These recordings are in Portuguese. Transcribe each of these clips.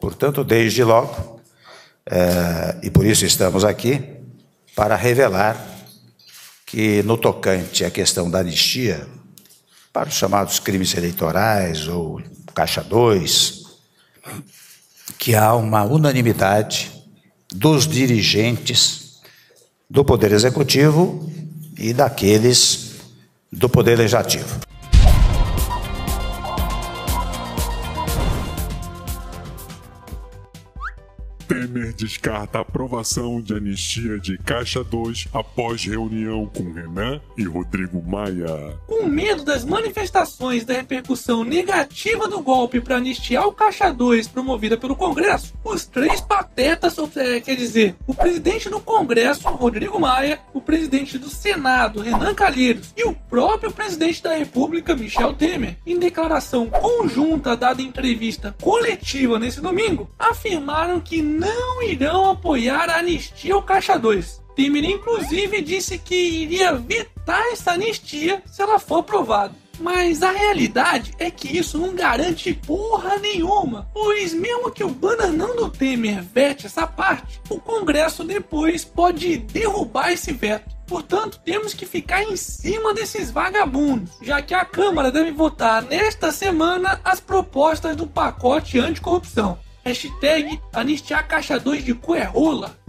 Portanto, desde logo, é, e por isso estamos aqui, para revelar que, no tocante à questão da anistia, para os chamados crimes eleitorais ou Caixa 2, que há uma unanimidade dos dirigentes do Poder Executivo e daqueles do Poder Legislativo. Temer descarta aprovação de anistia de Caixa 2 após reunião com Renan e Rodrigo Maia. Com medo das manifestações da repercussão negativa do golpe para anistiar o Caixa 2 promovida pelo Congresso, os três patetas, é, quer dizer, o presidente do Congresso, Rodrigo Maia, o presidente do Senado, Renan Calheiros, e o próprio presidente da República, Michel Temer, em declaração conjunta dada em entrevista coletiva nesse domingo, afirmaram que não irão apoiar a anistia ao Caixa 2. Temer, inclusive, disse que iria vetar essa anistia se ela for aprovada. Mas a realidade é que isso não garante porra nenhuma, pois mesmo que o bananão do Temer vete essa parte, o Congresso depois pode derrubar esse veto. Portanto, temos que ficar em cima desses vagabundos, já que a Câmara deve votar nesta semana as propostas do pacote anticorrupção. Hashtag anistiar caixa 2 de cu é rola.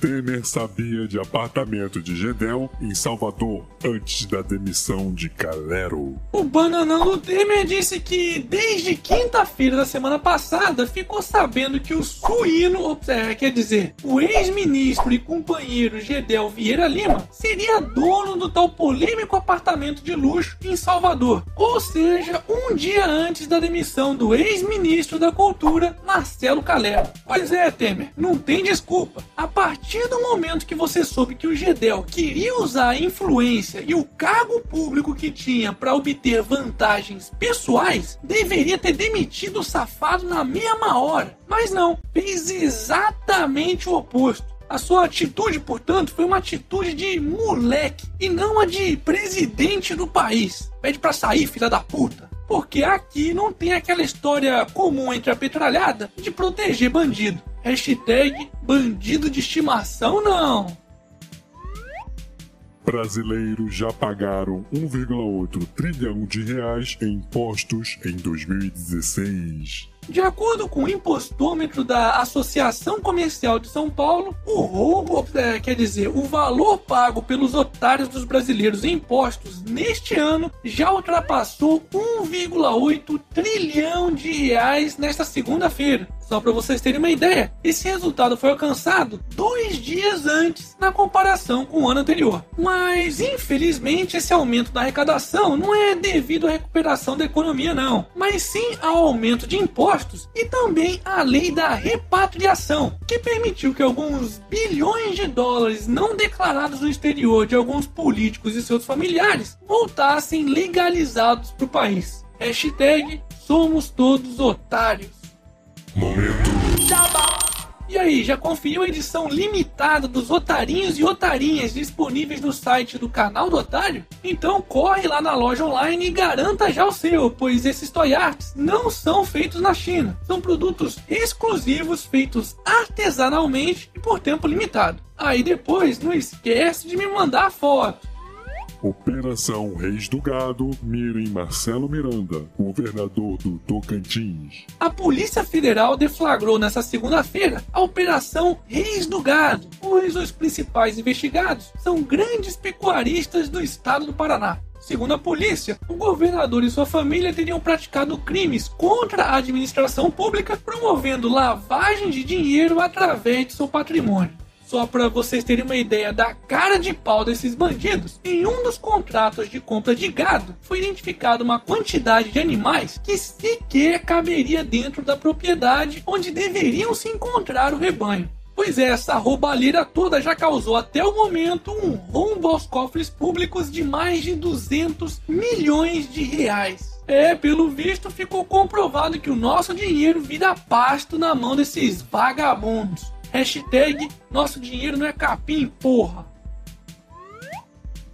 Temer sabia de apartamento de Gedel em Salvador antes da demissão de Calero. O bananão do Temer disse que desde quinta-feira da semana passada ficou sabendo que o suíno, é, quer dizer, o ex-ministro e companheiro Gedel Vieira Lima seria dono do tal polêmico apartamento de luxo em Salvador. Ou seja, um dia antes da demissão do ex-ministro da Cultura, Marcelo Calero. Pois é, Temer, não tem desculpa. A partir partir do momento que você soube que o Gedel queria usar a influência e o cargo público que tinha para obter vantagens pessoais, deveria ter demitido o safado na mesma hora. Mas não, fez exatamente o oposto. A sua atitude, portanto, foi uma atitude de moleque e não a de presidente do país. Pede pra sair, filha da puta. Porque aqui não tem aquela história comum entre a petralhada de proteger bandido. Hashtag bandido de estimação não. Brasileiros já pagaram 1,8 trilhão de reais em impostos em 2016. De acordo com o impostômetro da Associação Comercial de São Paulo, o roubo, é, quer dizer, o valor pago pelos otários dos brasileiros em impostos neste ano já ultrapassou 1,8 trilhão de reais nesta segunda-feira. Só para vocês terem uma ideia, esse resultado foi alcançado dois dias antes na comparação com o ano anterior. Mas infelizmente esse aumento da arrecadação não é devido à recuperação da economia, não, mas sim ao aumento de impostos e também à lei da repatriação, que permitiu que alguns bilhões de dólares não declarados no exterior de alguns políticos e seus familiares voltassem legalizados para o país. Hashtag somos todos otários. Momento. E aí, já conferiu a edição limitada dos Otarinhos e Otarinhas disponíveis no site do canal do Otário? Então corre lá na loja online e garanta já o seu, pois esses toy arts não são feitos na China. São produtos exclusivos feitos artesanalmente e por tempo limitado. Aí depois não esquece de me mandar a foto. Operação Reis do Gado mira em Marcelo Miranda, governador do Tocantins. A Polícia Federal deflagrou nesta segunda-feira a Operação Reis do Gado, pois os principais investigados são grandes pecuaristas do estado do Paraná. Segundo a polícia, o governador e sua família teriam praticado crimes contra a administração pública, promovendo lavagem de dinheiro através de seu patrimônio. Só para vocês terem uma ideia da cara de pau desses bandidos, em um dos contratos de compra de gado foi identificada uma quantidade de animais que sequer caberia dentro da propriedade onde deveriam se encontrar o rebanho. Pois é, essa roubalheira toda já causou até o momento um rombo aos cofres públicos de mais de 200 milhões de reais. É, pelo visto ficou comprovado que o nosso dinheiro vira pasto na mão desses vagabundos. Hashtag nosso dinheiro não é capim, porra.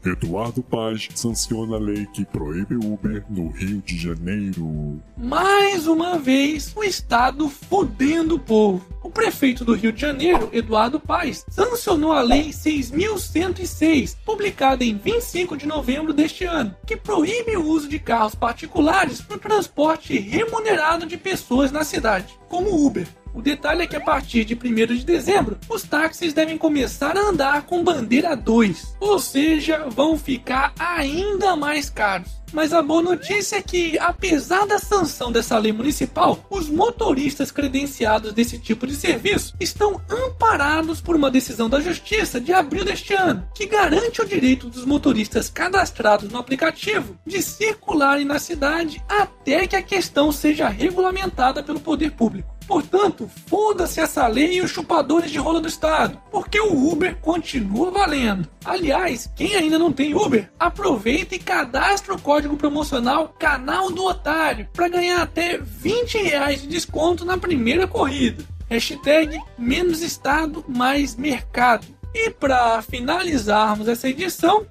Eduardo Paz sanciona a lei que proíbe Uber no Rio de Janeiro. Mais uma vez, o Estado fudendo o povo. O prefeito do Rio de Janeiro, Eduardo Paes, sancionou a Lei 6.106, publicada em 25 de novembro deste ano, que proíbe o uso de carros particulares para o transporte remunerado de pessoas na cidade, como Uber. O detalhe é que a partir de 1 de dezembro, os táxis devem começar a andar com bandeira 2, ou seja, vão ficar ainda mais caros. Mas a boa notícia é que, apesar da sanção dessa lei municipal, os motoristas credenciados desse tipo de serviço estão amparados por uma decisão da Justiça de abril deste ano, que garante o direito dos motoristas cadastrados no aplicativo de circularem na cidade até que a questão seja regulamentada pelo poder público. Portanto, foda-se essa lei e os chupadores de rola do Estado, porque o Uber continua valendo. Aliás, quem ainda não tem Uber, aproveita e cadastra o código promocional Canal do Otário para ganhar até 20 reais de desconto na primeira corrida. Hashtag menos Estado, mais mercado. E para finalizarmos essa edição,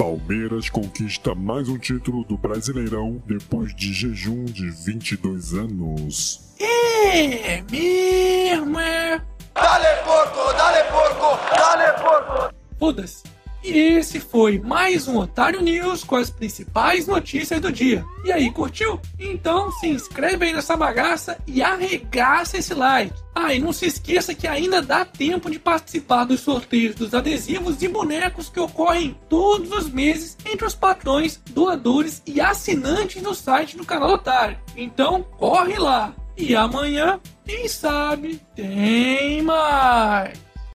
Palmeiras conquista mais um título do Brasileirão depois de jejum de 22 anos. É mesmo, é. Dale porco, dale porco, dale porco. Foda-se. E esse foi mais um Otário News com as principais notícias do dia. E aí, curtiu? Então se inscreve aí nessa bagaça e arregaça esse like. Ah, e não se esqueça que ainda dá tempo de participar dos sorteios dos adesivos e bonecos que ocorrem todos os meses entre os patrões, doadores e assinantes do site do canal Otário. Então corre lá! E amanhã, quem sabe, tem mais!